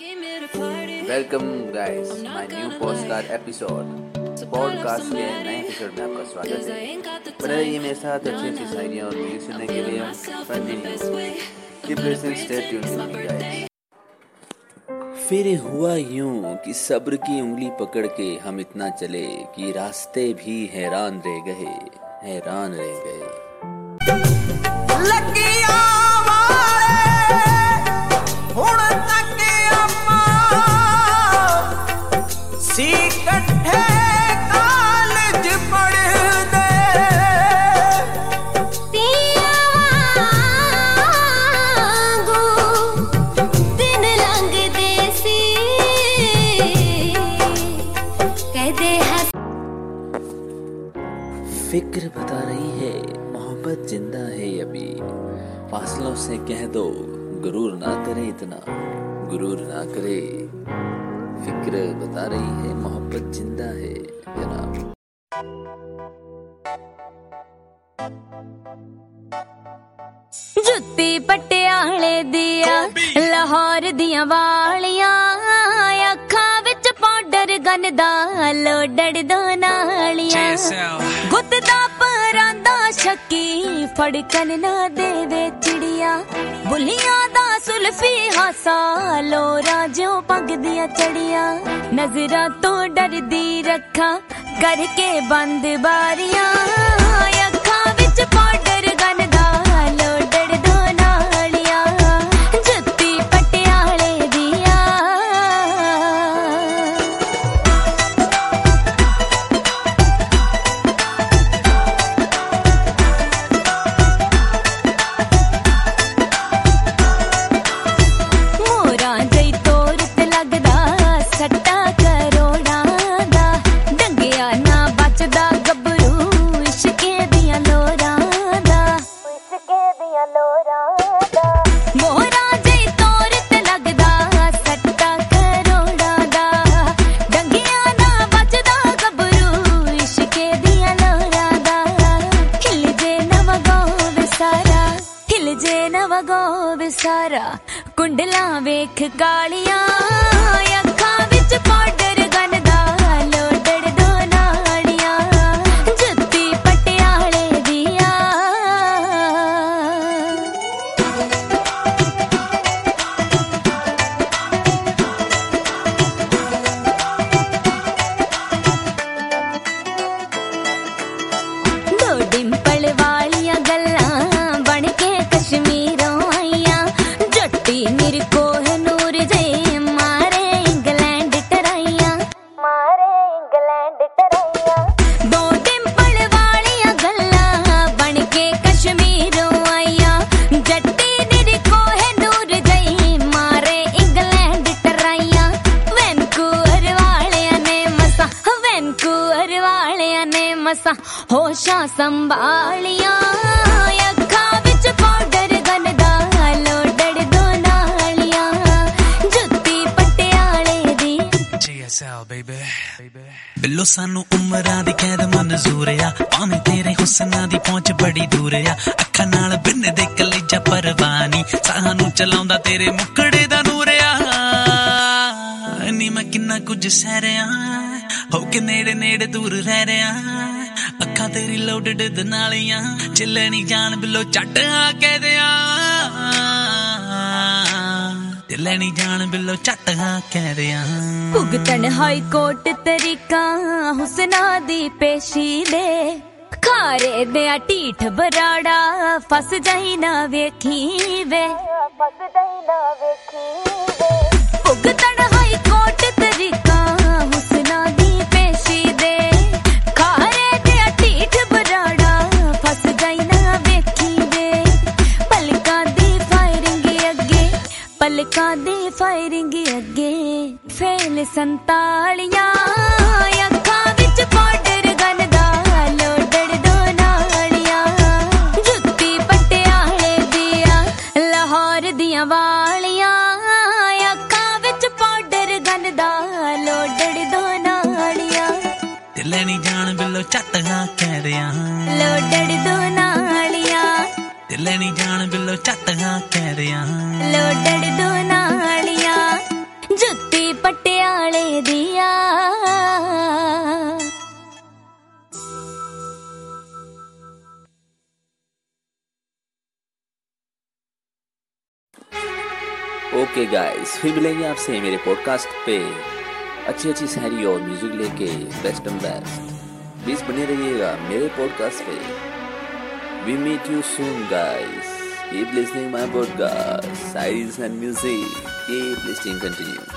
Welcome guys my new podcast episode podcast के नए episode में आपका स्वागत है। बने रहिए मेरे साथ अच्छी अच्छी शायरियाँ और म्यूज़िक सुनने के लिए। फिर हुआ यूँ कि सब्र की उंगली पकड़ के हम इतना चले कि रास्ते भी हैरान रह गए हैरान रह गए। फिक्र बता रही है मोहब्बत जिंदा है अभी फासलों से कह दो गुरूर ना करे इतना गुरूर ना करे फिक्र बता रही है मोहब्बत जिंदा है जनाब ਜੁੱਤੀ ਪਟਿਆਲੇ ਦੀਆਂ ਲਾਹੌਰ ਦੀਆਂ ਵਾਲੀਆਂ ਅੱਖਾਂ ਵਿੱਚ ਪਾਊਡਰ ਗਨ ਦਾ ਲੋਡੜ ਦੋ ਨਾਲੀਆਂ ਗੁੱਤ ਦਾ ਪਰਾਂਦਾ ਸ਼ੱਕੀ ਫੜਕਨ ਨਾ ਦੇਵੇ ਚਿੜੀਆਂ। ਬੁੱਲੀਆਂ ਦਾ ਸੁਲਫੀ ਹਾਸਾ ਲੋਰਾ ਜਿਉ ਪੱਗ ਦੀਆਂ ਚੜੀਆਂ। ਨਜ਼ਰਾਂ ਤੋਂ ਡਰਦੀ ਰੱਖਾਂ ਕਰਕੇ ਬੰਦ ਬਾਰੀਆਂ। ਹਿਲ ਜੇ ਨਵਗੋ ਵਿਸਾਰਾ ਕੁੰਡਲਾਂ ਵੇਖ ਕਾਲੀਆਂ ਅੱਖਾਂ ਵਿੱਚ ਪਾਊਡਰ ਮਸਾ ਹੋਸ਼ਾਂ ਸੰਭਾਲੀਆਂ। ਅੱਖਾਂ ਵਿੱਚ ਪਾਊਡਰ ਗਨ ਦਾ ਲੋਡੜ ਦੋ ਨਾਲੀਆਂ। ਜੁੱਤੀ ਪਟਿਆਲੇ ਦੀ। GSL baby ਬਿੱਲੋ, ਸਾਨੂੰ ਉਮਰਾਂ ਦੀ ਕੈਦ ਮਨਜ਼ੂਰ ਆ। ਭਾਵੇਂ ਤੇਰੇ ਹੁਸਨਾਂ ਦੀ ਪਹੁੰਚ ਬੜੀ ਦੂਰ ਆ। ਅੱਖਾਂ ਨਾਲ ਬਿੰਨ ਦੇ ਕਲੇਜਾ ਪਰਵਾਨੀ। ਸਾਹਾਂ ਨੂੰ ਚਲਾਉਂਦਾ ਤੇਰੇ ਮੁਕੜੇ ਦਾ ਨੂਰ ਆ। ਨੀ ਮੈਂ ਕਿੰਨਾ ਕੁਝ ਸਹਿ ਰਿਆ ਹੋ ਕੇ ਨੇੜੇ ਨੇੜੇ ਦੂਰ ਰਹਿ ਰਿਆ ਅੱਖਾਂ ਤੇਰੀ ਲੋਡਡ ਦੇ ਨਾਲੀਆਂ ਚੱਲੇ ਨਹੀਂ ਜਾਣ ਬਿੱਲੋ ਛੱਡ ਆ ਕੇ ਦਿਆਂ। ਚੱਲੇ ਨਹੀਂ ਜਾਣ ਬਿੱਲੋ ਛੱਟ ਆ ਕਹਿ ਦਿਆਂ। ਭੁਗਤਣ ਹਾਈ ਕੋਰਟ ਤਰੀਕਾ ਹੁਸਨਾ ਦੀ ਪੇਸ਼ੀ ਦੇ। ਖਾਰੇ ਦੇ ਆ ਢੀਠ ਬਰਾੜਾ ਫਸ ਜਾਈ ਨਾ ਵੇਖੀ ਵੇ। ਫਸ ਜਾਈ ਨਾ ਵੇਖੀ ਵੇ। ਪਲਕਾਂ ਦੀ ਫਾਇਰਿੰਗ ਅੱਗੇ ਫੇਲ ਸੰਤਾਲੀਆਂ। ਅੱਖਾਂ ਵਿੱਚ ਪਾਊਡਰ ਦੀਆਂ ਲਾਹੌਰ ਦੀਆਂ ਵਾਲੀਆਂ। ਅੱਖਾਂ ਵਿੱਚ ਪਾਊਡਰ ਗਨ ਦਾ ਲੋਡੜ ਦੋ ਨਾਲੀਆਂ। ਢਿੱਲੇ ਨਹੀਂ ਜਾਣ ਬਿੱਲੋ ਝੱਟ ਹਾਂ ਕਹਿ ਦਿਆਂ ਲੋਡੜ ਦੋ ਨਾਲੀਆਂ ਲੈਣੀ ਜਾਣ ਬਿੱਲੋ ਚੱਤ ਹਾਂ ਕਹਿ ਰਿਆਂ ਲੋਡੜ ਦੋ ਨਾਲੀਆਂ ਜੁੱਤੀ ਪਟਿਆਲੇ ਦੀਆਂ। ओके गाइस फिर मिलेंगे आपसे मेरे पॉडकास्ट पे। अच्छी अच्छी शायरी और म्यूज़िक लेके बेस्ट एंड बेस्ट प्लीज़ बने रहिएगा मेरे पॉडकास्ट पे। We meet you soon, guys. Keep listening my podcast, Science and Music. Keep listening, continue.